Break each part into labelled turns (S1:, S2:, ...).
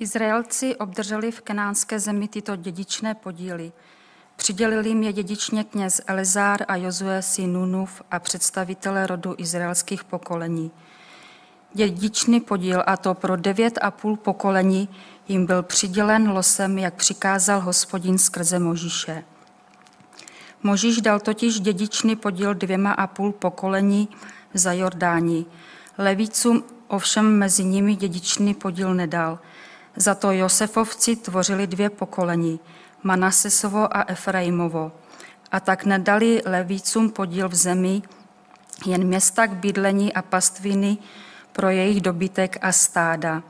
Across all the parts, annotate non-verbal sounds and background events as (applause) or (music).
S1: Izraelci obdrželi v kenánské zemi tyto dědičné podíly. Přidělili jim je dědičně kněz Elezár a Jozue syn Nunův a představitele rodu izraelských pokolení. Dědičný podíl, a to pro devět a půl pokolení, jim byl přidělen losem, jak přikázal hospodin skrze Možíše. Možíš dal totiž dědičný podíl dvěma a půl pokolení za Jordání. Levícům ovšem mezi nimi dědičný podíl nedal. Za to Josefovci tvořili dvě pokolení, Manasesovo a Efraimovo. A tak nedali levícům podíl v zemi, jen města k bydlení a pastviny pro jejich dobytek a stáda.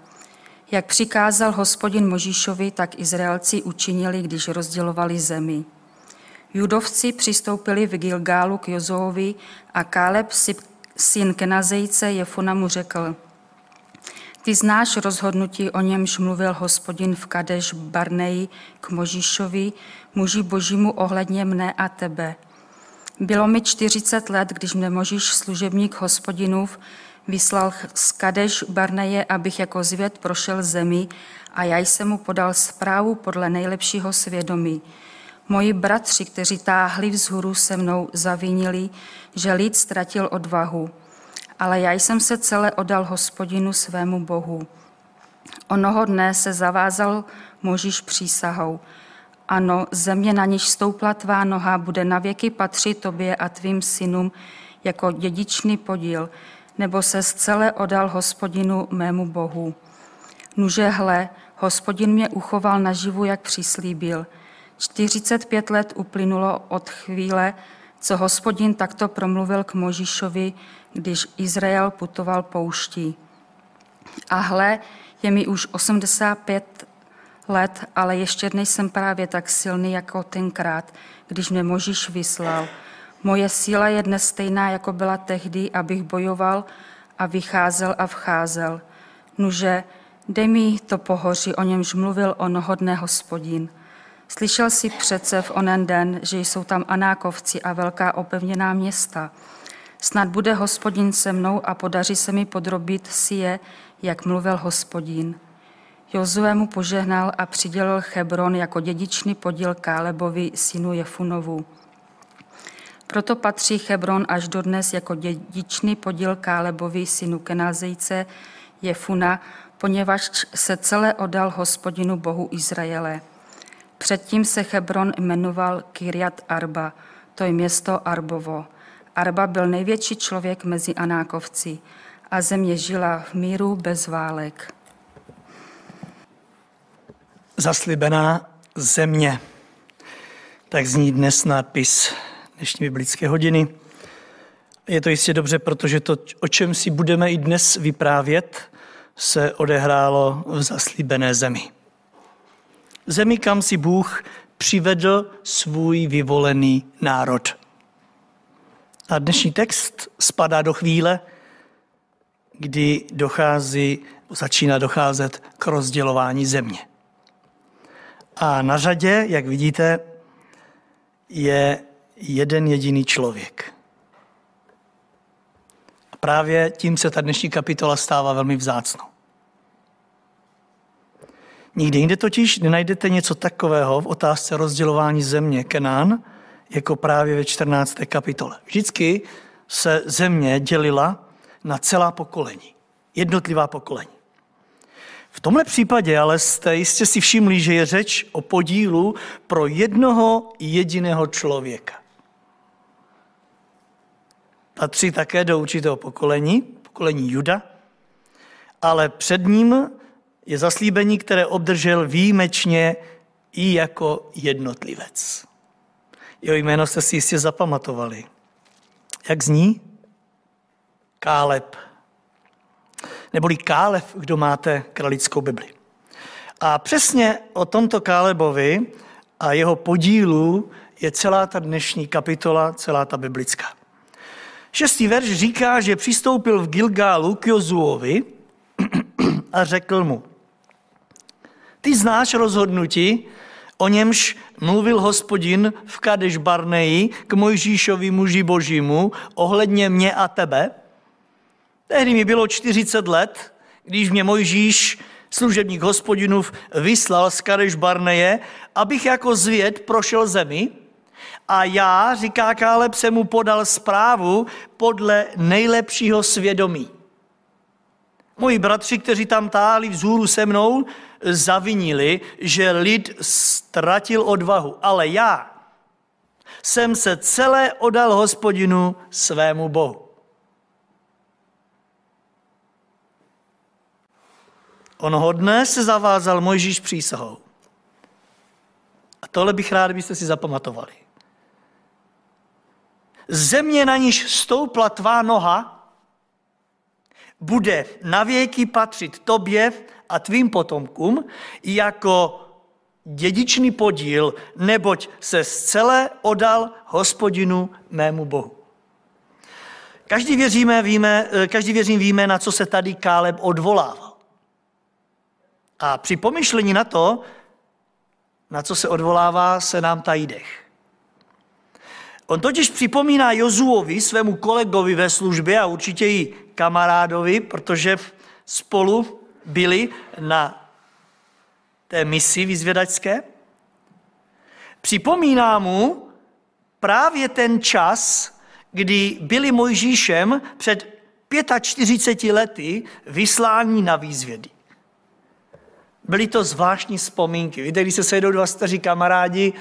S1: Jak přikázal hospodin Možíšovi, tak Izraelci učinili, když rozdělovali zemi. Judovci přistoupili v Gilgálu k Jozoovi a Káleb, syn Kenazejce, Jefuna mu řekl, ty znáš rozhodnutí, o němž mluvil hospodin v Kadeš Barneji k Možíšovi, muži božímu ohledně mne a tebe. Bylo mi 40 let, když mne Možíš, služebník hospodinův, vyslal z Kadeš Barneje, abych jako zvěd prošel zemi a já jsem mu podal zprávu podle nejlepšího svědomí. Moji bratři, kteří táhli vzhůru se mnou, zavinili, že lid ztratil odvahu. Ale já jsem se celé odal hospodinu svému bohu. Onoho dne se zavázal Možíš přísahou. Ano, země, na níž stoupla tvá noha, bude navěky patřit tobě a tvým synům jako dědičný podíl, nebo se zcele odal hospodinu mému bohu. Nuže hle, hospodin mě uchoval naživu, jak přislíbil – 45 let uplynulo od chvíle, co hospodin takto promluvil k Možíšovi, když Izrael putoval pouští. A hle, je mi už 85 let, ale ještě nejsem právě tak silný jako tenkrát, když mě Možíš vyslal. Moje síla je dnes stejná, jako byla tehdy, abych bojoval a vycházel a vcházel. Nuže, dej mi to pohoří, o němž mluvil onohodné hospodin – Slyšel si přece v onen den, že jsou tam Anákovci a velká opevněná města. Snad bude hospodin se mnou a podaří se mi podrobit si je, jak mluvil hospodin. Jozue mu požehnal a přidělil Hebron jako dědičný podíl Kálebovi synu Jefunovu. Proto patří Hebron až dodnes jako dědičný podíl Kálebovi synu Kenazejce Jefuna, poněvadž se celé odal hospodinu Bohu Izraele. Předtím se Hebron jmenoval Kyriat Arba, to je město Arbovo. Arba byl největší člověk mezi Anákovci a země žila v míru bez válek.
S2: Zaslibená země. Tak zní dnes nápis dnešní biblické hodiny. Je to jistě dobře, protože to, o čem si budeme i dnes vyprávět, se odehrálo v zaslíbené zemi zemi, kam si Bůh přivedl svůj vyvolený národ. A dnešní text spadá do chvíle, kdy dochází, začíná docházet k rozdělování země. A na řadě, jak vidíte, je jeden jediný člověk. A právě tím se ta dnešní kapitola stává velmi vzácnou. Nikde jinde totiž nenajdete něco takového v otázce rozdělování země Kenán, jako právě ve 14. kapitole. Vždycky se země dělila na celá pokolení, jednotlivá pokolení. V tomhle případě ale jste jistě si všimli, že je řeč o podílu pro jednoho jediného člověka. Patří také do určitého pokolení, pokolení Juda, ale před ním je zaslíbení, které obdržel výjimečně i jako jednotlivec. Jeho jméno jste si jistě zapamatovali. Jak zní? Káleb. Neboli Kálev, kdo máte kralickou Bibli. A přesně o tomto Kálebovi a jeho podílu je celá ta dnešní kapitola, celá ta biblická. Šestý verš říká, že přistoupil v Gilgálu k Jozuovi (clears throat) a řekl mu, ty znáš rozhodnutí, o němž mluvil hospodin v Kadeš Barneji k Mojžíšovi muži božímu ohledně mě a tebe? Tehdy mi bylo 40 let, když mě Mojžíš služebník hospodinův, vyslal z Kareš Barneje, abych jako zvěd prošel zemi a já, říká Káleb, se mu podal zprávu podle nejlepšího svědomí. Moji bratři, kteří tam táhli vzhůru se mnou, zavinili, že lid ztratil odvahu. Ale já jsem se celé odal hospodinu svému Bohu. Onoho dne se zavázal Mojžíš přísahou. A tohle bych rád, abyste si zapamatovali. Země, na níž stoupla tvá noha, bude navěky patřit tobě a tvým potomkům jako dědičný podíl, neboť se zcela odal hospodinu mému Bohu. Každý, věříme, víme, každý věřím víme, na co se tady Káleb odvolával. A při pomyšlení na to, na co se odvolává, se nám tají dech. On totiž připomíná Jozuovi, svému kolegovi ve službě a určitě i kamarádovi, protože spolu byli na té misi vyzvědačské. Připomíná mu právě ten čas, kdy byli Mojžíšem před 45 lety vyslání na výzvědy. Byly to zvláštní vzpomínky. Víte, když se sejdou dva staří kamarádi,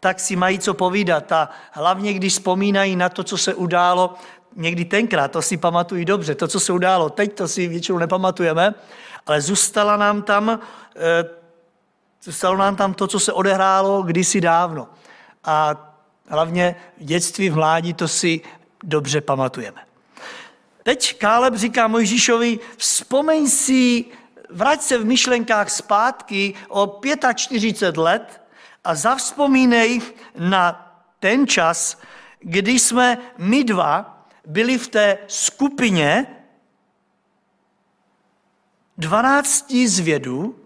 S2: tak si mají co povídat. A hlavně, když vzpomínají na to, co se událo, někdy tenkrát, to si pamatují dobře, to, co se událo teď, to si většinou nepamatujeme, ale zůstala nám tam, eh, zůstalo nám tam to, co se odehrálo kdysi dávno. A hlavně v dětství, v mládí to si dobře pamatujeme. Teď Káleb říká Mojžíšovi, vzpomeň si, vrať se v myšlenkách zpátky o 45 let a zavzpomínej na ten čas, kdy jsme my dva byli v té skupině 12 zvědů,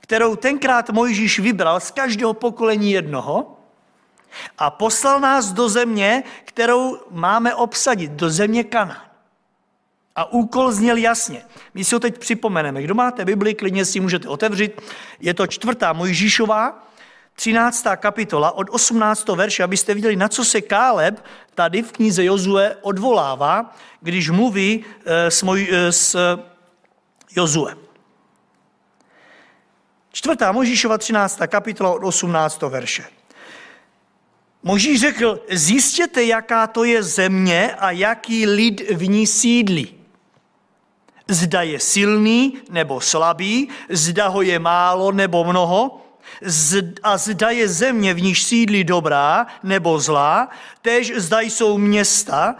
S2: kterou tenkrát Mojžíš vybral z každého pokolení jednoho a poslal nás do země, kterou máme obsadit, do země Kana. A úkol zněl jasně. My si ho teď připomeneme. Kdo máte Bibli, klidně si můžete otevřít. Je to čtvrtá Mojžíšová, 13. kapitola od 18. verše, abyste viděli, na co se Káleb tady v knize Jozue odvolává, když mluví eh, s, moj, eh, s Jozue. Čtvrtá Možíšova 13. kapitola od 18. verše. Možíš řekl, zjistěte, jaká to je země a jaký lid v ní sídlí. Zda je silný nebo slabý, zda ho je málo nebo mnoho, a zda je země, v níž sídlí dobrá nebo zlá, tež zda jsou města,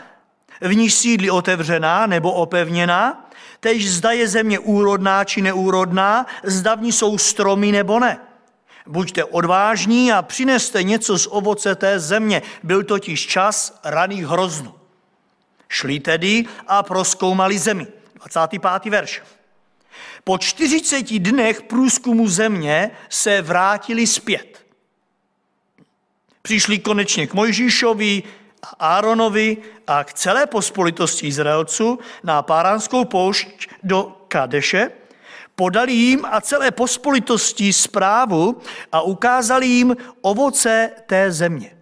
S2: v níž sídlí otevřená nebo opevněná, tež zda je země úrodná či neúrodná, zda v ní jsou stromy nebo ne. Buďte odvážní a přineste něco z ovoce té země. Byl totiž čas raných hroznů. Šli tedy a proskoumali zemi. 25. verš. Po 40 dnech průzkumu země se vrátili zpět. Přišli konečně k Mojžíšovi Áronovi a k celé pospolitosti Izraelců na Páránskou poušť do Kadeše, podali jim a celé pospolitosti zprávu a ukázali jim ovoce té země.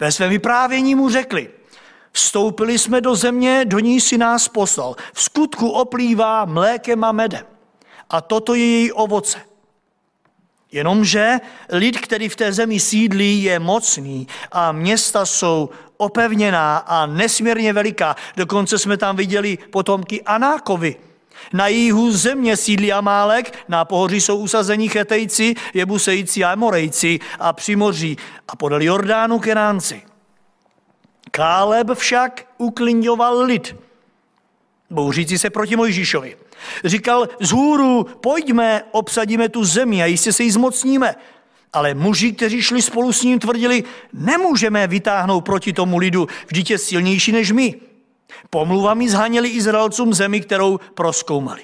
S2: Ve svém vyprávění mu řekli, vstoupili jsme do země, do ní si nás poslal. V skutku oplývá mlékem a medem. A toto je její ovoce. Jenomže lid, který v té zemi sídlí, je mocný a města jsou opevněná a nesmírně veliká. Dokonce jsme tam viděli potomky Anákovi. Na jihu země sídlí Amálek, na pohoří jsou usazení Chetejci, Jebusejci a Emorejci a při moří a podali Jordánu Kenánci. Káleb však uklidňoval lid, bouřící se proti Mojžíšovi. Říkal, z hůru, pojďme, obsadíme tu zemi a jistě se jí zmocníme. Ale muži, kteří šli spolu s ním, tvrdili, nemůžeme vytáhnout proti tomu lidu, vždyť je silnější než my. Pomluvami zhaněli Izraelcům zemi, kterou proskoumali.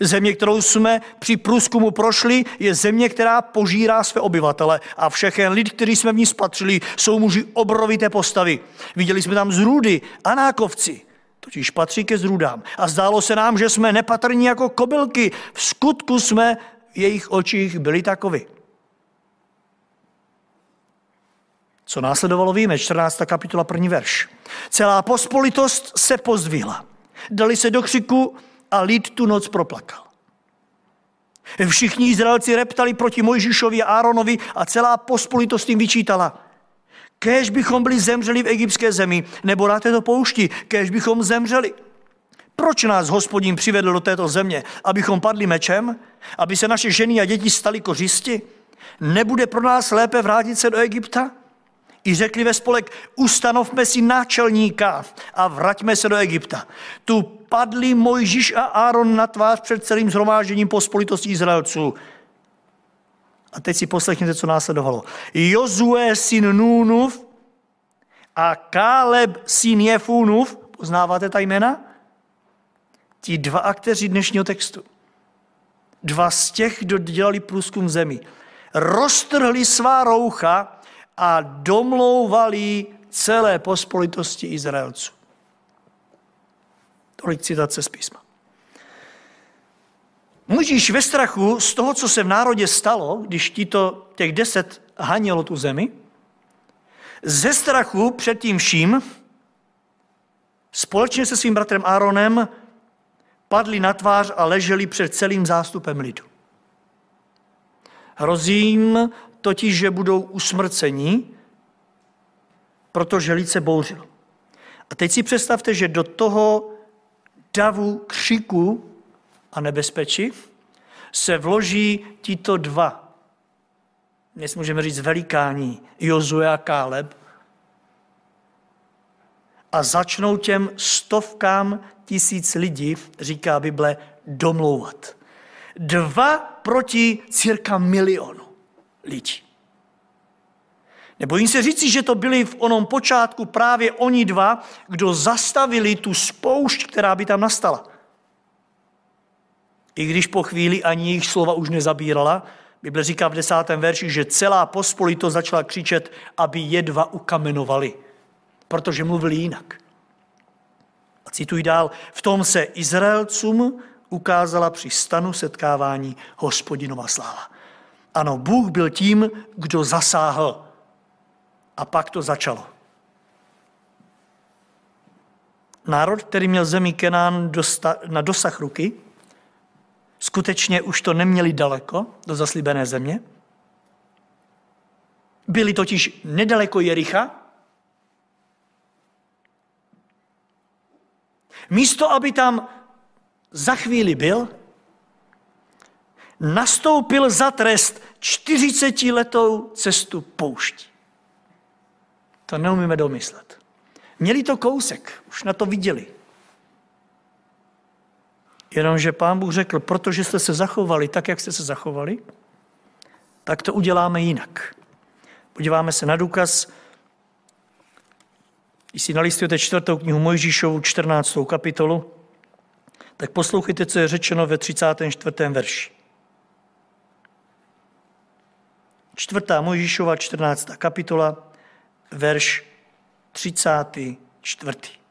S2: Země, kterou jsme při průzkumu prošli, je země, která požírá své obyvatele a všechen lid, který jsme v ní spatřili, jsou muži obrovité postavy. Viděli jsme tam zrůdy, anákovci, totiž patří ke zrůdám. A zdálo se nám, že jsme nepatrní jako kobylky. V skutku jsme v jejich očích byli takovi. Co následovalo víme, 14. kapitola, první verš. Celá pospolitost se pozdvihla. Dali se do křiku a lid tu noc proplakal. Všichni Izraelci reptali proti Mojžišovi a Áronovi a celá pospolitost jim vyčítala. Kéž bychom byli zemřeli v egyptské zemi, nebo na této poušti, kéž bychom zemřeli. Proč nás hospodin přivedl do této země? Abychom padli mečem? Aby se naše ženy a děti staly kořisti? Nebude pro nás lépe vrátit se do Egypta? I řekli ve spolek, ustanovme si náčelníka a vraťme se do Egypta. Tu padli Mojžíš a Áron na tvář před celým zhromážděním pospolitosti Izraelců. A teď si poslechněte, co následovalo. Jozue syn Núnův a Káleb syn Jefunův, poznáváte ta jména? Ti dva akteři dnešního textu. Dva z těch, kdo dělali průzkum zemi. Roztrhli svá roucha a domlouvali celé pospolitosti Izraelců. Tolik citace z písma. Můžeš ve strachu z toho, co se v národě stalo, když ti to těch deset hanělo tu zemi, ze strachu před tím vším, společně se svým bratrem Áronem padli na tvář a leželi před celým zástupem lidu. Hrozí jim totiž, že budou usmrceni, protože lid se bouřil. A teď si představte, že do toho davu křiku a nebezpečí se vloží tito dva, dnes můžeme říct velikání, Jozue a Káleb, a začnou těm stovkám tisíc lidí, říká Bible, domlouvat. Dva proti cirka milionu lidí. Nebojím se říci, že to byli v onom počátku právě oni dva, kdo zastavili tu spoušť, která by tam nastala. I když po chvíli ani jejich slova už nezabírala, Bible říká v desátém verši, že celá pospolitost začala křičet, aby je dva ukamenovali, protože mluvili jinak. A cituji dál, v tom se Izraelcům ukázala při stanu setkávání hospodinova sláva. Ano, Bůh byl tím, kdo zasáhl. A pak to začalo. Národ, který měl zemi Kenán na dosah ruky, skutečně už to neměli daleko do zaslíbené země. Byli totiž nedaleko Jericha. Místo, aby tam za chvíli byl, nastoupil za trest 40 letou cestu pouští. To neumíme domyslet. Měli to kousek, už na to viděli. Jenomže pán Bůh řekl, protože jste se zachovali tak, jak jste se zachovali, tak to uděláme jinak. Podíváme se na důkaz, když si nalistujete čtvrtou knihu Mojžíšovu, 14. kapitolu, tak poslouchejte, co je řečeno ve 34. verši. Čtvrtá Mojžíšova, 14. kapitola, verš 34.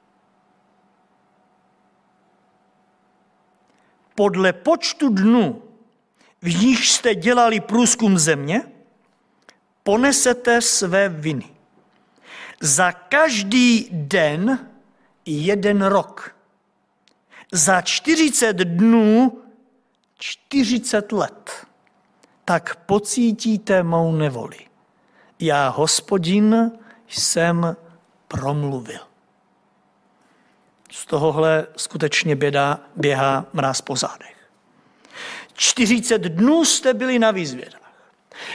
S2: podle počtu dnů, v nich jste dělali průzkum země, ponesete své viny. Za každý den jeden rok. Za 40 dnů 40 let. Tak pocítíte mou nevoli. Já, hospodin, jsem promluvil. Z tohohle skutečně běda, běhá mráz po zádech. 40 dnů jste byli na výzvědách.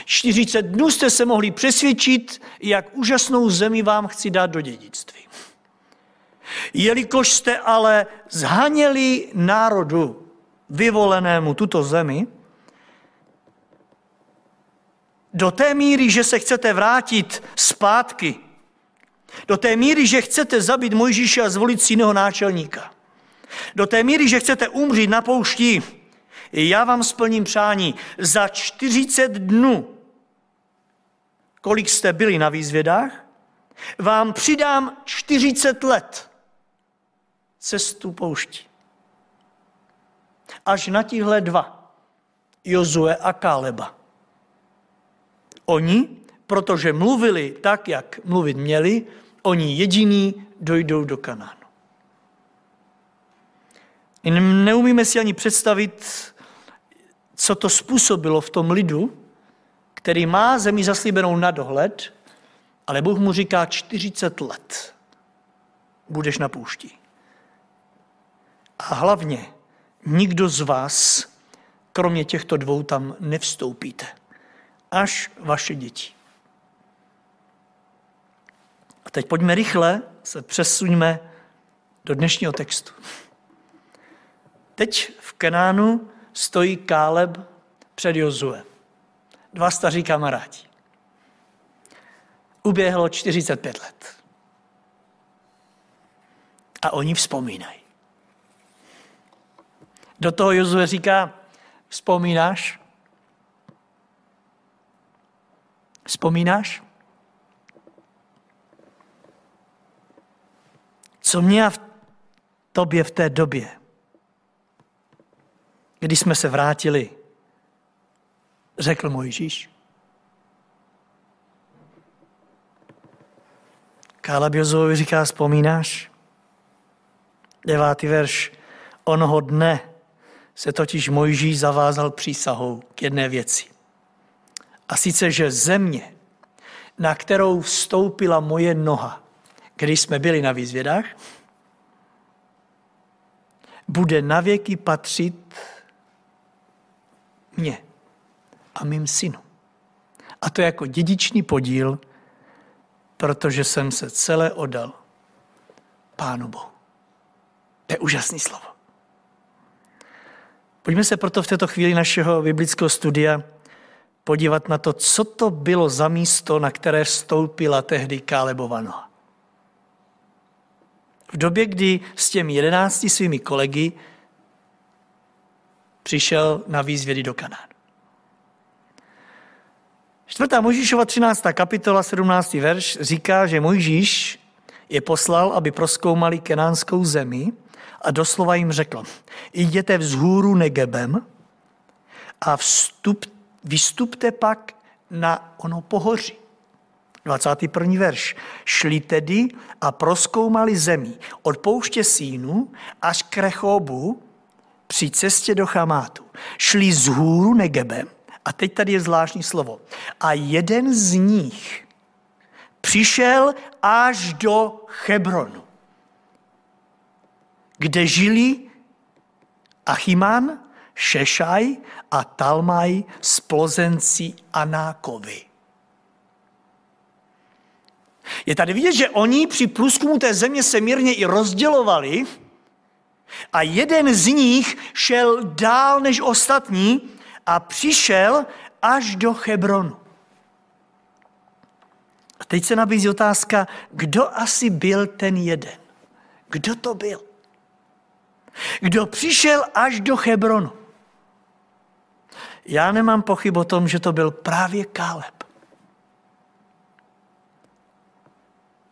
S2: 40 dnů jste se mohli přesvědčit, jak úžasnou zemi vám chci dát do dědictví. Jelikož jste ale zhaněli národu vyvolenému tuto zemi, do té míry, že se chcete vrátit zpátky do té míry, že chcete zabít Mojžíše a zvolit si jiného náčelníka. Do té míry, že chcete umřít na poušti. Já vám splním přání. Za 40 dnů, kolik jste byli na výzvědách, vám přidám 40 let cestu pouští. Až na tihle dva, Jozue a Káleba. Oni, protože mluvili tak, jak mluvit měli, oni jediní dojdou do Kanánu. Neumíme si ani představit, co to způsobilo v tom lidu, který má zemi zaslíbenou na dohled, ale Bůh mu říká 40 let budeš na půšti. A hlavně nikdo z vás, kromě těchto dvou, tam nevstoupíte. Až vaše děti. A teď pojďme rychle, se přesuňme do dnešního textu. Teď v Kenánu stojí Káleb před Jozue. Dva staří kamarádi. Uběhlo 45 let. A oni vzpomínají. Do toho Jozue říká, vzpomínáš? Vzpomínáš? Co mě v tobě v té době, kdy jsme se vrátili, řekl Mojžíš. Káleb Jozovi říká, vzpomínáš? Devátý verš. Onoho dne se totiž Mojžíš zavázal přísahou k jedné věci. A sice, že země, na kterou vstoupila moje noha, když jsme byli na výzvědách, bude navěky patřit mně a mým synu. A to jako dědičný podíl, protože jsem se celé odal Pánu Bohu. To je úžasný slovo. Pojďme se proto v této chvíli našeho biblického studia podívat na to, co to bylo za místo, na které vstoupila tehdy Kálebova noha. V době, kdy s těmi jedenácti svými kolegy přišel na výzvědy do Kanánu. Čtvrtá Mojžíšova 13. kapitola 17. verš říká, že Mojžíš je poslal, aby proskoumali kenánskou zemi a doslova jim řekl, jděte vzhůru Negebem a vstup, vystupte pak na ono pohoří. 21. verš. Šli tedy a proskoumali zemi od pouště Sínu až k Rechobu při cestě do Chamátu. Šli z hůru Negebem a teď tady je zvláštní slovo. A jeden z nich přišel až do Hebronu kde žili Achimán, Šešaj a Talmaj z plozenci Anákovi. Je tady vidět, že oni při průzkumu té země se mírně i rozdělovali a jeden z nich šel dál než ostatní a přišel až do Hebronu. A teď se nabízí otázka, kdo asi byl ten jeden? Kdo to byl? kdo přišel až do Hebronu. Já nemám pochyb o tom, že to byl právě Káleb.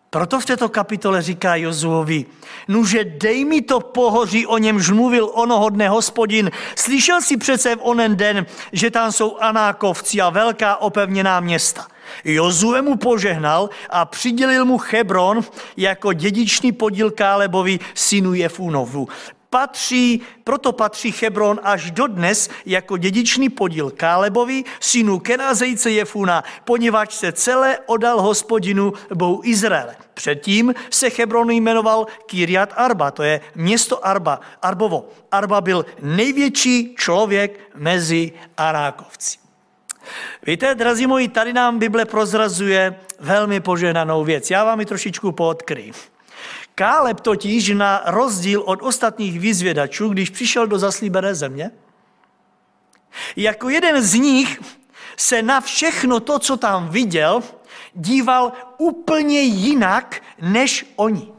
S2: Proto v této kapitole říká Jozuovi, nuže dej mi to pohoří, o němž mluvil onoho dne hospodin. Slyšel si přece v onen den, že tam jsou Anákovci a velká opevněná města. Jozue mu požehnal a přidělil mu Hebron jako dědičný podíl Kálebovi synu Jefunovu patří, proto patří Hebron až dodnes jako dědičný podíl Kálebovi, synu Kenazejce Jefuna, poněvadž se celé odal hospodinu Bohu Izraele. Předtím se Hebron jmenoval Kiriat Arba, to je město Arba, Arbovo. Arba byl největší člověk mezi Arákovci. Víte, drazí moji, tady nám Bible prozrazuje velmi požehnanou věc. Já vám ji trošičku poodkryju. Káleb totiž na rozdíl od ostatních vyzvědačů, když přišel do zaslíbené země, jako jeden z nich se na všechno to, co tam viděl, díval úplně jinak než oni.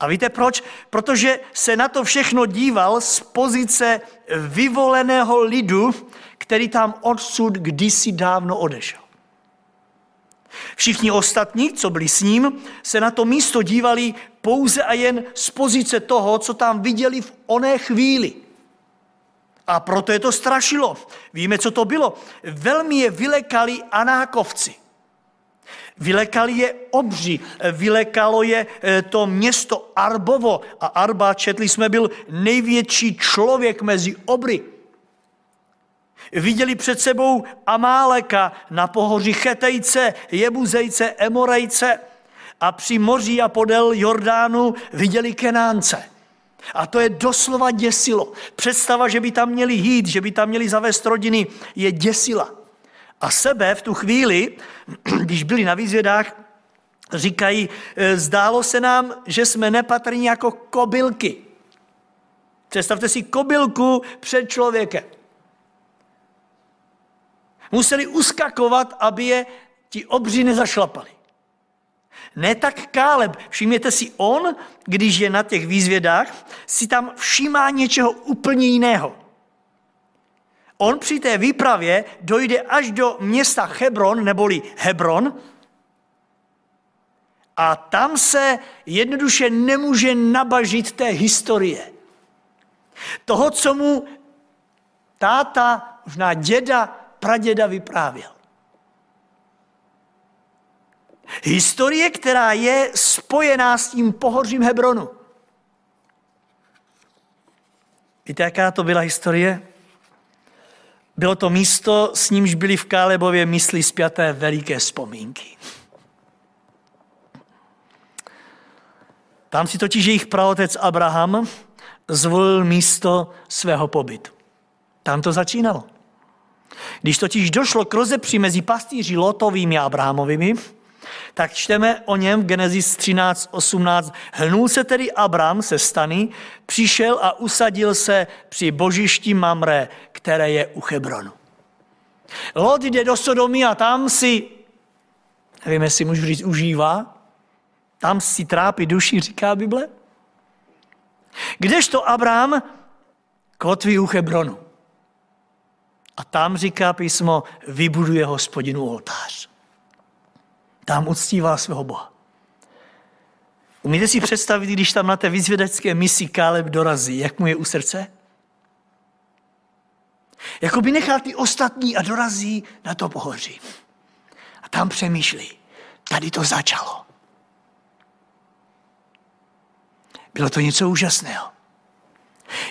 S2: A víte proč? Protože se na to všechno díval z pozice vyvoleného lidu, který tam odsud kdysi dávno odešel. Všichni ostatní, co byli s ním, se na to místo dívali pouze a jen z pozice toho, co tam viděli v oné chvíli. A proto je to strašilo. Víme, co to bylo. Velmi je vylekali anákovci. Vylekali je obři, vylekalo je eh, to město Arbovo a Arba, četli jsme, byl největší člověk mezi obry. Viděli před sebou Amáleka na pohoří Chetejce, Jebuzejce, Emorejce a při moři a podél Jordánu viděli Kenánce. A to je doslova děsilo. Představa, že by tam měli jít, že by tam měli zavést rodiny, je děsila. A sebe v tu chvíli, (clears throat) když byli na výzvědách, říkají, e, zdálo se nám, že jsme nepatrní jako kobylky. Představte si kobylku před člověkem. Museli uskakovat, aby je ti obři nezašlapali. Ne tak Káleb. Všimněte si, on, když je na těch výzvědách, si tam všímá něčeho úplně jiného. On při té výpravě dojde až do města Hebron, neboli Hebron, a tam se jednoduše nemůže nabažit té historie. Toho, co mu táta, možná děda, praděda vyprávěl. Historie, která je spojená s tím pohořím Hebronu. Víte, jaká to byla historie? Bylo to místo, s nímž byly v Kálebově mysli zpěté veliké vzpomínky. Tam si totiž jejich praotec Abraham zvolil místo svého pobytu. Tam to začínalo. Když totiž došlo k rozepři mezi pastýři Lotovými a Abrahamovými, tak čteme o něm v Genesis 13.18. Hnul se tedy Abram se stany, přišel a usadil se při božišti Mamre, které je u Hebronu. Lot jde do Sodomy a tam si, nevím, jestli můžu říct, užívá, tam si trápí duši, říká Bible. Kdežto Abraham kotví u Hebronu. A tam, říká písmo, vybuduje hospodinu oltář. Tam uctívá svého Boha. Umíte si představit, když tam na té vyzvědecké misi Káleb dorazí, jak mu je u srdce? Jako by nechal ty ostatní a dorazí na to pohoří. A tam přemýšlí, tady to začalo. Bylo to něco úžasného.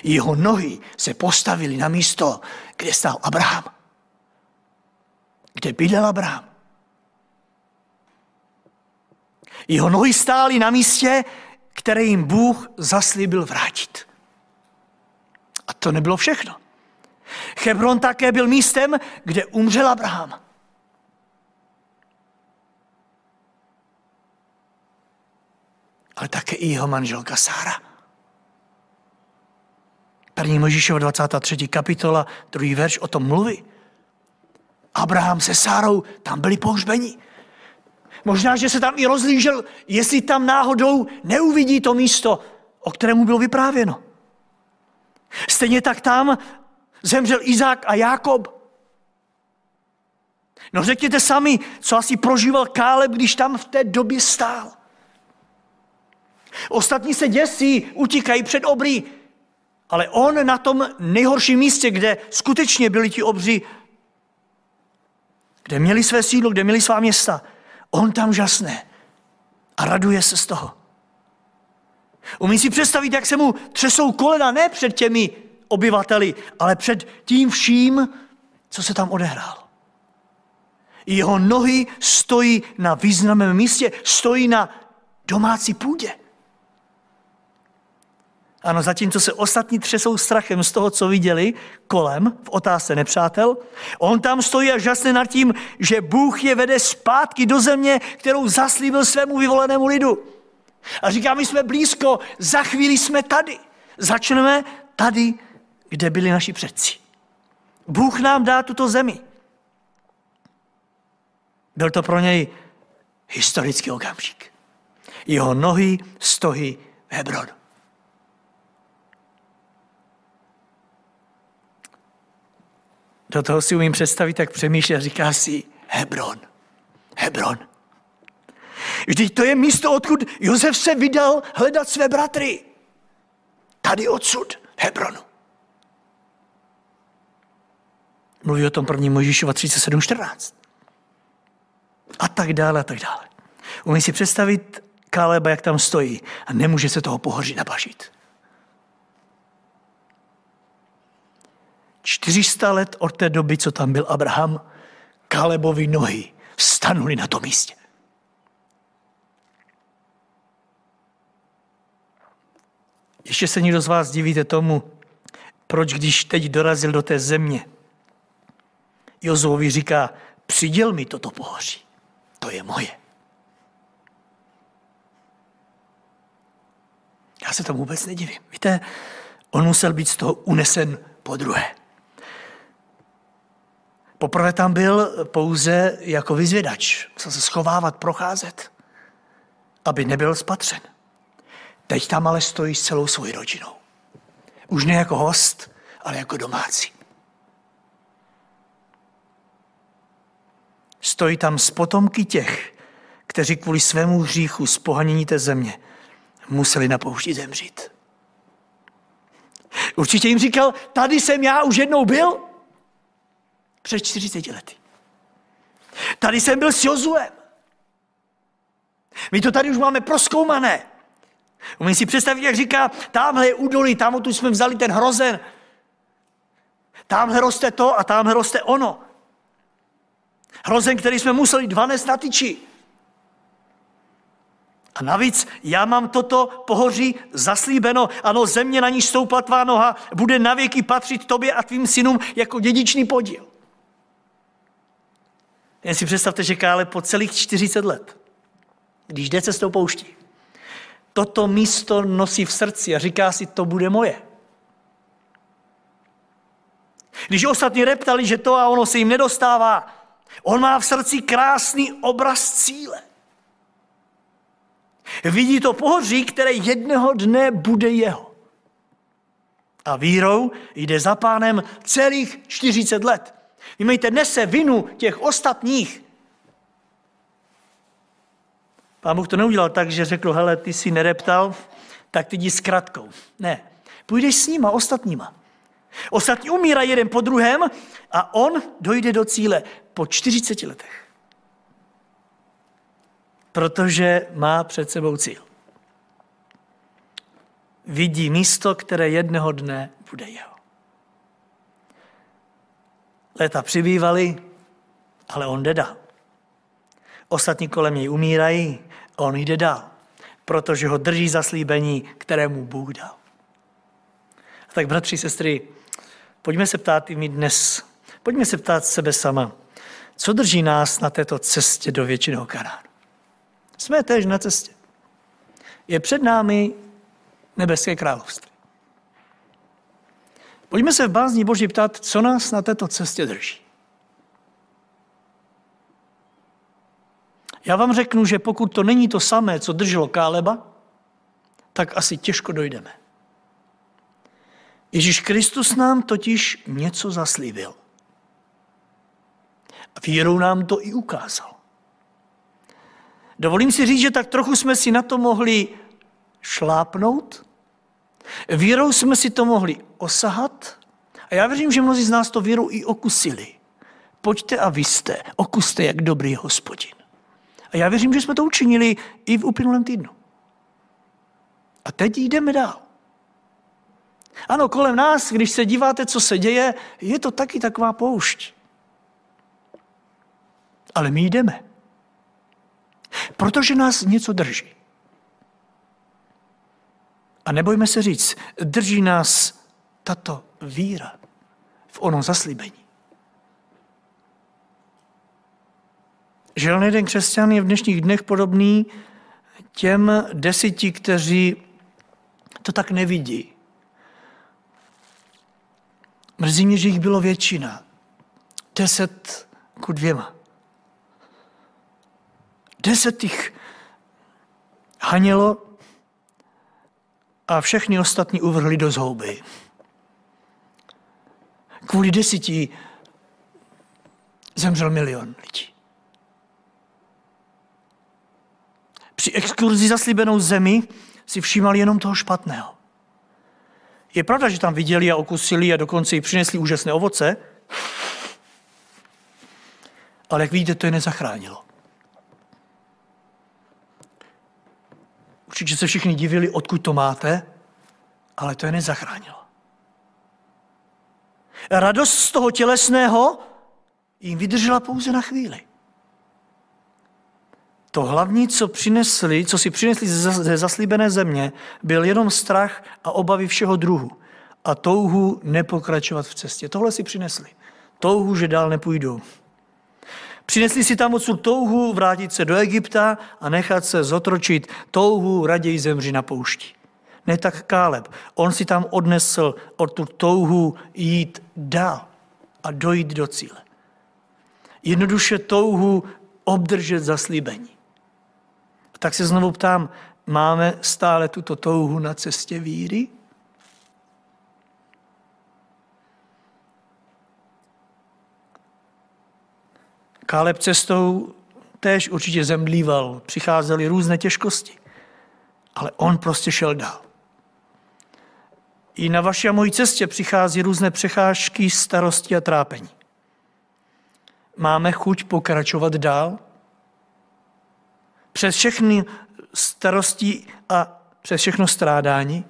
S2: Jeho nohy se postavily na místo, kde stál Abraham. Kde bydlel Abraham. Jeho nohy stály na místě, které jim Bůh zaslíbil vrátit. A to nebylo všechno. Hebron také byl místem, kde umřel Abraham. Ale také i jeho manželka Sára. První Možíšova 23. kapitola, druhý verš o tom mluví. Abraham se Sárou tam byli pohřbeni. Možná, že se tam i rozlížel, jestli tam náhodou neuvidí to místo, o kterému bylo vyprávěno. Stejně tak tam zemřel Izák a Jákob. No řekněte sami, co asi prožíval Káleb, když tam v té době stál. Ostatní se děsí, utíkají před obrý, ale on na tom nejhorším místě, kde skutečně byli ti obři, kde měli své sídlo, kde měli svá města, on tam žasne a raduje se z toho. Umí si představit, jak se mu třesou kolena ne před těmi obyvateli, ale před tím vším, co se tam odehrálo. Jeho nohy stojí na významném místě, stojí na domácí půdě. Ano, zatímco se ostatní třesou strachem z toho, co viděli kolem v otázce nepřátel, on tam stojí a žasne nad tím, že Bůh je vede zpátky do země, kterou zaslíbil svému vyvolenému lidu. A říká, my jsme blízko, za chvíli jsme tady. Začneme tady, kde byli naši předci. Bůh nám dá tuto zemi. Byl to pro něj historický okamžik. Jeho nohy stojí v Hebronu. Do toho si umím představit, jak přemýšlí a říká si Hebron. Hebron. Vždyť to je místo, odkud Josef se vydal hledat své bratry. Tady odsud, Hebronu. Mluví o tom první Mojžíšova 37.14. A tak dále, a tak dále. Umí si představit Káleba, jak tam stojí a nemůže se toho pohoří nabažit. 400 let od té doby, co tam byl Abraham, Kálebovi nohy stanuli na tom místě. Ještě se někdo z vás divíte tomu, proč když teď dorazil do té země, Jozovi říká, přiděl mi toto pohoří, to je moje. Já se tomu vůbec nedivím. Víte, on musel být z toho unesen po druhé. Poprvé tam byl pouze jako vyzvědač, musel se schovávat, procházet, aby nebyl spatřen. Teď tam ale stojí s celou svojí rodinou. Už ne jako host, ale jako domácí. Stojí tam s potomky těch, kteří kvůli svému hříchu z pohanění té země museli na poušti zemřít. Určitě jim říkal, tady jsem já už jednou byl, před 40 lety. Tady jsem byl s Jozuem. My to tady už máme proskoumané. Umím si představit, jak říká, tamhle je údolí, tam tu jsme vzali ten hrozen. Tamhle roste to a tamhle roste ono. Hrozen, který jsme museli dva na tyči. A navíc já mám toto pohoří zaslíbeno. Ano, země, na níž stoupla tvá noha, bude navěky patřit tobě a tvým synům jako dědičný podíl. Jen si představte, že Kále po celých 40 let, když jde cestou pouští, toto místo nosí v srdci a říká si, to bude moje. Když ostatní reptali, že to a ono se jim nedostává, on má v srdci krásný obraz cíle. Vidí to pohoří, které jednoho dne bude jeho. A vírou jde za pánem celých 40 let. Vymejte, nese vinu těch ostatních. Pán Bůh to neudělal tak, že řekl, hele, ty si nereptal, tak ty jdi s kratkou. Ne, půjdeš s nima, ostatníma. Ostatní umírají jeden po druhém a on dojde do cíle po 40 letech. Protože má před sebou cíl. Vidí místo, které jednoho dne bude jeho. Léta přibývaly, ale on jde dál. Ostatní kolem něj umírají, on jde dál, protože ho drží zaslíbení, kterému Bůh dal. A tak, bratři, sestry, pojďme se ptát i my dnes, pojďme se ptát sebe sama, co drží nás na této cestě do věčného Kanánu. Jsme též na cestě. Je před námi nebeské království. Pojďme se v bázní Boží ptát, co nás na této cestě drží. Já vám řeknu, že pokud to není to samé, co drželo Káleba, tak asi těžko dojdeme. Ježíš Kristus nám totiž něco zaslíbil. A vírou nám to i ukázal. Dovolím si říct, že tak trochu jsme si na to mohli šlápnout, Vírou jsme si to mohli osahat a já věřím, že mnozí z nás to vírou i okusili. Pojďte a vy jste, okuste, jak dobrý hospodin. A já věřím, že jsme to učinili i v uplynulém týdnu. A teď jdeme dál. Ano, kolem nás, když se díváte, co se děje, je to taky taková poušť. Ale my jdeme. Protože nás něco drží. A nebojme se říct, drží nás tato víra v ono zaslíbení. Žel jeden křesťan je v dnešních dnech podobný těm deseti, kteří to tak nevidí. Mrzí mě, že jich bylo většina. Deset ku dvěma. Deset jich hanělo a všechny ostatní uvrhli do zhouby. Kvůli deseti zemřel milion lidí. při exkurzi zaslíbenou zemi si všímali jenom toho špatného. Je pravda, že tam viděli a okusili a dokonce i přinesli úžasné ovoce, ale jak vidíte, to je nezachránilo. Určitě se všichni divili, odkud to máte, ale to je nezachránilo. Radost z toho tělesného jim vydržela pouze na chvíli. To hlavní, co přinesli, co si přinesli ze zaslíbené země, byl jenom strach a obavy všeho druhu a touhu nepokračovat v cestě. Tohle si přinesli. Touhu, že dál nepůjdou. Přinesli si tam odsud touhu vrátit se do Egypta a nechat se zotročit touhu raději zemři na poušti. Ne tak Káleb. On si tam odnesl od tu touhu jít dál a dojít do cíle. Jednoduše touhu obdržet zaslíbení. Tak se znovu ptám, máme stále tuto touhu na cestě víry? Káleb cestou též určitě zemdlíval, přicházely různé těžkosti, ale on prostě šel dál. I na vaší a mojí cestě přichází různé přecházky, starosti a trápení. Máme chuť pokračovat dál? Přes všechny starosti a přes všechno strádání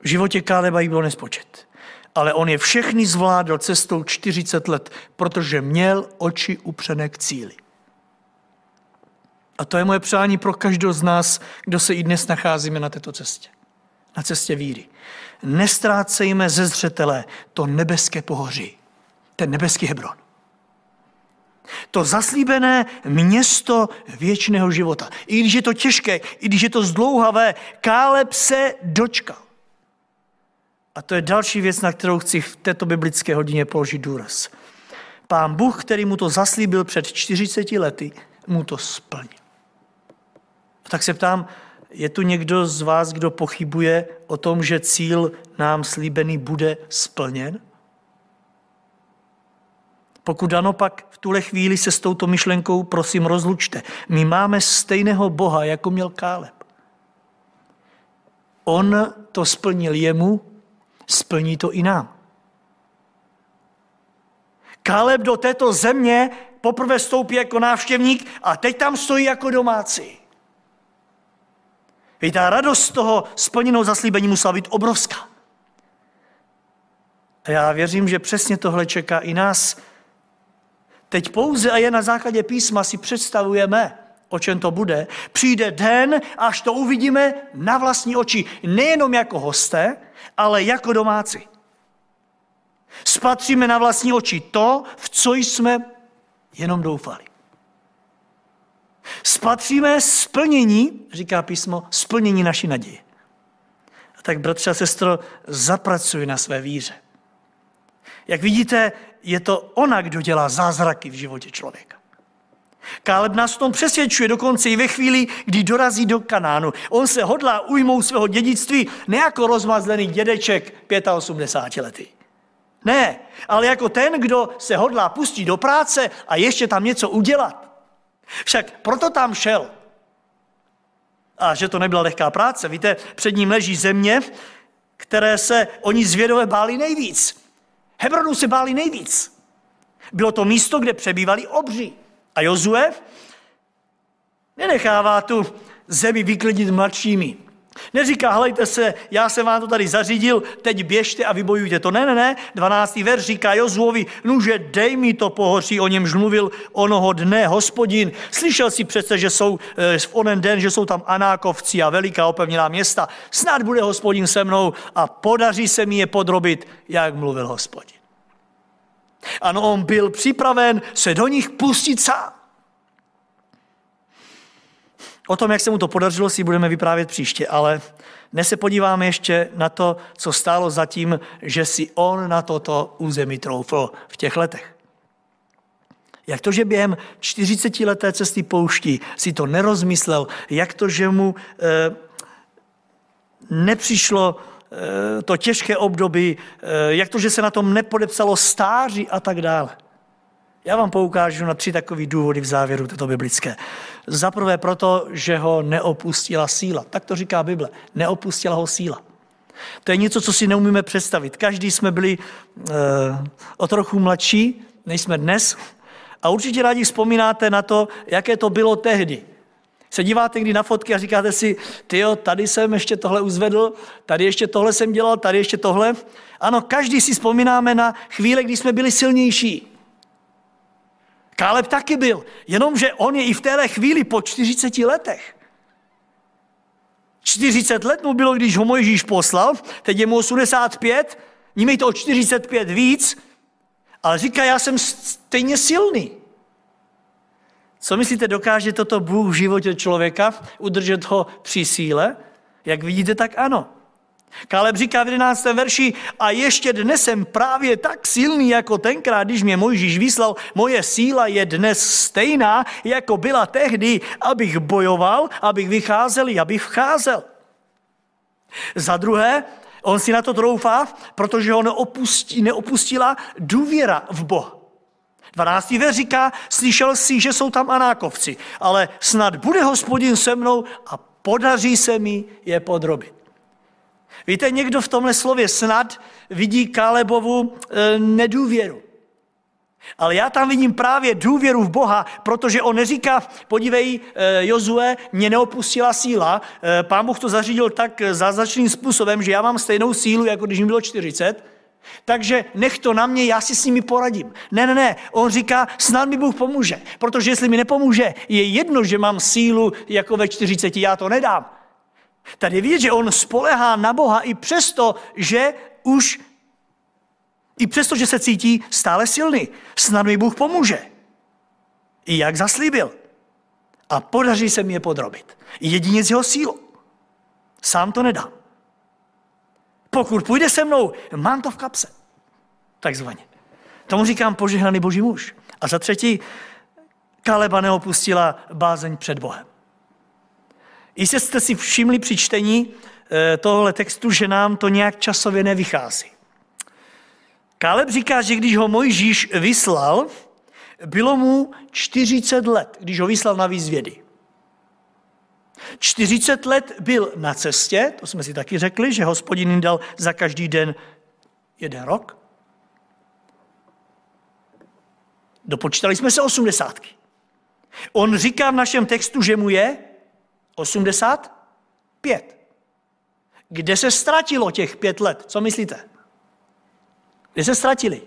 S2: v životě Káleba jí bylo nespočet. Ale on je všechny zvládl cestou 40 let, protože měl oči upřené k cíli. A to je moje přání pro každého z nás, kdo se i dnes nacházíme na této cestě. Na cestě víry. Nestrácejme ze zřetele to nebeské pohoří, ten nebeský Hebron. To zaslíbené město věčného života. I když je to těžké, i když je to zdlouhavé, Káleb se dočkal. A to je další věc, na kterou chci v této biblické hodině položit důraz. Pán Bůh, který mu to zaslíbil před 40 lety, mu to splnil. Tak se ptám, je tu někdo z vás, kdo pochybuje o tom, že cíl nám slíbený bude splněn? Pokud ano, pak v tuhle chvíli se s touto myšlenkou prosím rozlučte. My máme stejného Boha, jako měl Káleb. On to splnil jemu, splní to i nám. Káleb do této země poprvé stoupí jako návštěvník a teď tam stojí jako domácí. Víte, ta radost toho splněnou zaslíbení musela být obrovská. A já věřím, že přesně tohle čeká i nás. Teď pouze a je na základě písma si představujeme, o čem to bude. Přijde den, až to uvidíme na vlastní oči. Nejenom jako hosté, ale jako domácí. Spatříme na vlastní oči to, v co jsme jenom doufali. Spatříme splnění, říká písmo, splnění naší naděje. A tak, bratře a sestro, zapracuj na své víře. Jak vidíte, je to ona, kdo dělá zázraky v životě člověka. Káleb nás v tom přesvědčuje dokonce i ve chvíli, kdy dorazí do Kanánu. On se hodlá ujmout svého dědictví ne jako rozmazlený dědeček 85 letý. Ne, ale jako ten, kdo se hodlá pustit do práce a ještě tam něco udělat. Však proto tam šel. A že to nebyla lehká práce. Víte, před ním leží země, které se oni zvědové báli nejvíc. Hebronu se báli nejvíc. Bylo to místo, kde přebývali obři. A Jozue nenechává tu zemi vyklidit mladšími. Neříká, hlejte se, já jsem vám to tady zařídil, teď běžte a vybojujte to. Ne, ne, ne. 12. verš říká Jozuovi, nuže dej mi to pohoří, o němž mluvil onoho dne hospodin. Slyšel si přece, že jsou eh, v onen den, že jsou tam Anákovci a veliká opevněná města. Snad bude hospodin se mnou a podaří se mi je podrobit, jak mluvil hospodin. Ano, on byl připraven se do nich pustit sám. O tom, jak se mu to podařilo, si budeme vyprávět příště, ale dnes se podíváme ještě na to, co stálo za tím, že si on na toto území troufl v těch letech. Jak to, že během 40 leté cesty pouští si to nerozmyslel, jak to, že mu e, nepřišlo e, to těžké období, e, jak to, že se na tom nepodepsalo stáří a tak dále. Já vám poukážu na tři takové důvody v závěru této biblické. Za prvé proto, že ho neopustila síla. Tak to říká Bible. Neopustila ho síla. To je něco, co si neumíme představit. Každý jsme byli e, o trochu mladší, než jsme dnes. A určitě rádi vzpomínáte na to, jaké to bylo tehdy. Se díváte kdy na fotky a říkáte si, ty tady jsem ještě tohle uzvedl, tady ještě tohle jsem dělal, tady ještě tohle. Ano, každý si vzpomínáme na chvíle, kdy jsme byli silnější. Káleb taky byl, jenomže on je i v téhle chvíli po 40 letech. 40 let mu bylo, když ho Mojžíš poslal, teď je mu 85, nímej to o 45 víc, ale říká, já jsem stejně silný. Co myslíte, dokáže toto Bůh v životě člověka udržet ho při síle? Jak vidíte, tak ano. Káleb říká v 11. verši, a ještě dnes jsem právě tak silný jako tenkrát, když mě Mojžíš vyslal, moje síla je dnes stejná, jako byla tehdy, abych bojoval, abych vycházel, abych vcházel. Za druhé, on si na to troufá, protože ho neopustí, neopustila důvěra v Boha. 12. ver říká, slyšel si, že jsou tam anákovci, ale snad bude hospodin se mnou a podaří se mi je podrobit. Víte, někdo v tomhle slově snad vidí Kálebovu e, nedůvěru. Ale já tam vidím právě důvěru v Boha, protože on neříká, podívej, e, Jozue, mě neopustila síla, e, pán Bůh to zařídil tak zázračným způsobem, že já mám stejnou sílu, jako když mi bylo 40, takže nech to na mě, já si s nimi poradím. Ne, ne, ne, on říká, snad mi Bůh pomůže, protože jestli mi nepomůže, je jedno, že mám sílu jako ve 40, já to nedám. Tady vidět, že on spolehá na Boha i přesto, že už, i přesto, že se cítí stále silný. Snad mi Bůh pomůže. I jak zaslíbil. A podaří se mi je podrobit. Jedině z jeho sílu. Sám to nedám. Pokud půjde se mnou, mám to v kapse. Takzvaně. Tomu říkám požehnaný boží muž. A za třetí, Kaleba neopustila bázeň před Bohem. Jistě jste si všimli při čtení eh, tohle textu, že nám to nějak časově nevychází. Káleb říká, že když ho Mojžíš vyslal, bylo mu 40 let, když ho vyslal na výzvědy. 40 let byl na cestě, to jsme si taky řekli, že hospodin jim dal za každý den jeden rok. Dopočítali jsme se osmdesátky. On říká v našem textu, že mu je 85. Kde se ztratilo těch pět let? Co myslíte? Kde se ztratili?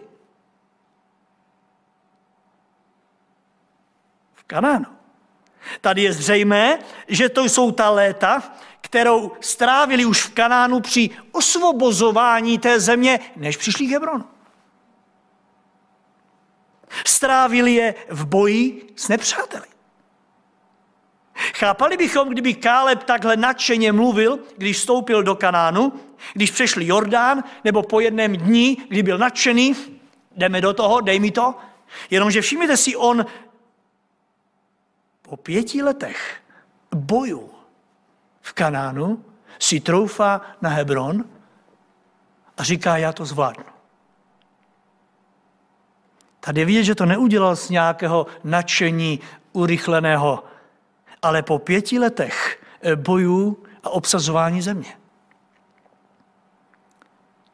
S2: V Kanánu. Tady je zřejmé, že to jsou ta léta, kterou strávili už v Kanánu při osvobozování té země, než přišli k Hebronu. Strávili je v boji s nepřáteli. Chápali bychom, kdyby Káleb takhle nadšeně mluvil, když vstoupil do Kanánu, když přešli Jordán, nebo po jednom dní, kdy byl nadšený, jdeme do toho, dej mi to. Jenomže všimněte si, on po pěti letech bojů v Kanánu si troufá na Hebron a říká, já to zvládnu. Tady je vidět, že to neudělal z nějakého nadšení urychleného, ale po pěti letech bojů a obsazování země.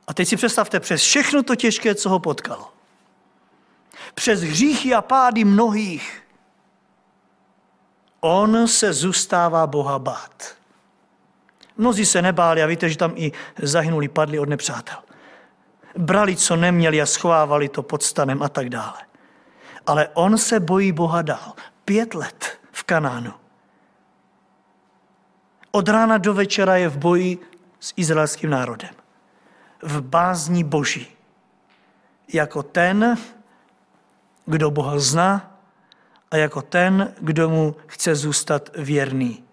S2: A teď si představte, přes všechno to těžké, co ho potkalo. Přes hříchy a pády mnohých, on se zůstává Boha bát. Mnozí se nebáli a víte, že tam i zahynuli, padli od nepřátel. Brali, co neměli a schovávali to pod stanem a tak dále. Ale on se bojí Boha dál. Pět let v Kanánu. Od rána do večera je v boji s izraelským národem. V bázní boží. Jako ten, kdo Boha zná a jako ten, kdo mu chce zůstat věrný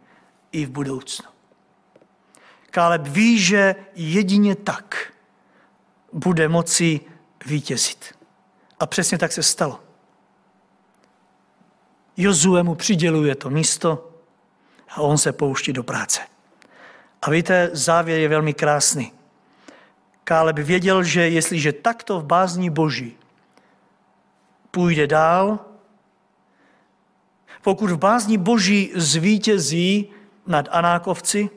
S2: i v budoucnu. Káleb ví, že jedině tak bude moci vítězit. A přesně tak se stalo. Jozue mu přiděluje to místo a on se pouští do práce. A víte, závěr je velmi krásný. Káleb věděl, že jestliže takto v bázní boží půjde dál, pokud v bázni boží zvítězí nad Anákovci,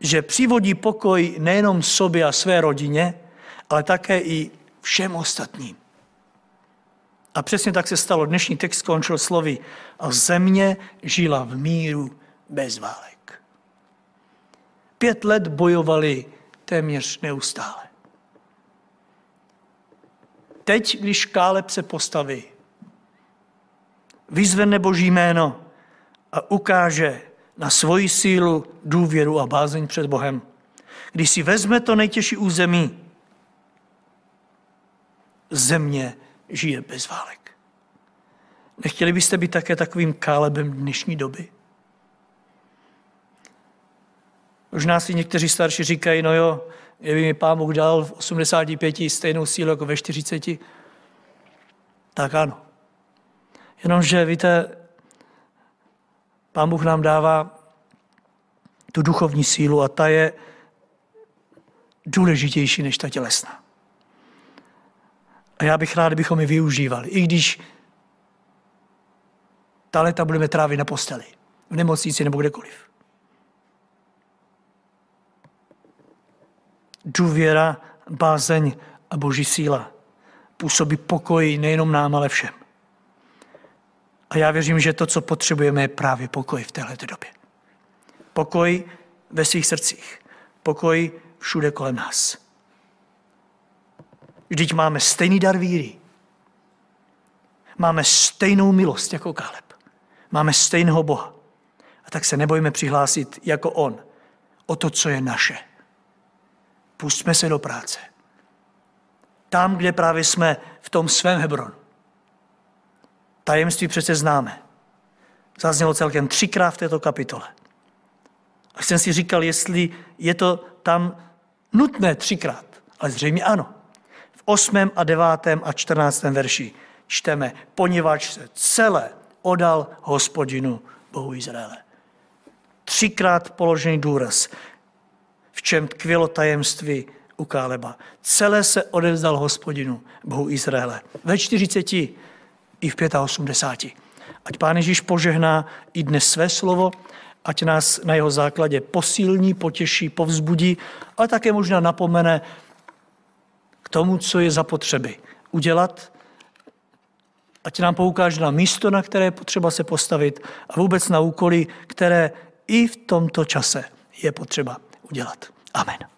S2: že přivodí pokoj nejenom sobě a své rodině, ale také i všem ostatním. A přesně tak se stalo. Dnešní text skončil slovy a země žila v míru bez válek. Pět let bojovali téměř neustále. Teď, když Káleb se postaví, vyzvedne Boží jméno a ukáže na svoji sílu, důvěru a bázeň před Bohem. Když si vezme to nejtěžší území, země žije bez válek. Nechtěli byste být také takovým kálebem dnešní doby? Možná si někteří starší říkají, no jo, kdyby mi pán Bůh dal v 85 stejnou sílu jako ve 40, tak ano. Jenomže, víte, pán Bůh nám dává tu duchovní sílu a ta je důležitější než ta tělesná. A já bych rád, abychom ji využívali, i když ta leta budeme trávit na posteli, v nemocnici nebo kdekoliv. Důvěra, bázeň a boží síla působí pokoj nejenom nám, ale všem. A já věřím, že to, co potřebujeme, je právě pokoj v této době. Pokoj ve svých srdcích. Pokoj všude kolem nás. Vždyť máme stejný dar víry. Máme stejnou milost jako Káleb. Máme stejného Boha. A tak se nebojme přihlásit jako On o to, co je naše. Pustme se do práce. Tam, kde právě jsme v tom svém Hebronu. Tajemství přece známe. Zaznělo celkem třikrát v této kapitole. A jsem si říkal, jestli je to tam nutné třikrát. Ale zřejmě ano. V osmém a devátém a čtrnáctém verši čteme, poněvadž se celé odal hospodinu Bohu Izraele. Třikrát položený důraz, v čem tkvělo tajemství u Káleba. Celé se odevzdal hospodinu Bohu Izraele. Ve 40 i v 85. Ať Pán Ježíš požehná i dnes své slovo, ať nás na jeho základě posílní, potěší, povzbudí, ale také možná napomene k tomu, co je zapotřeby udělat, ať nám poukáže na místo, na které je potřeba se postavit a vůbec na úkoly, které i v tomto čase je potřeba udělat. Amen.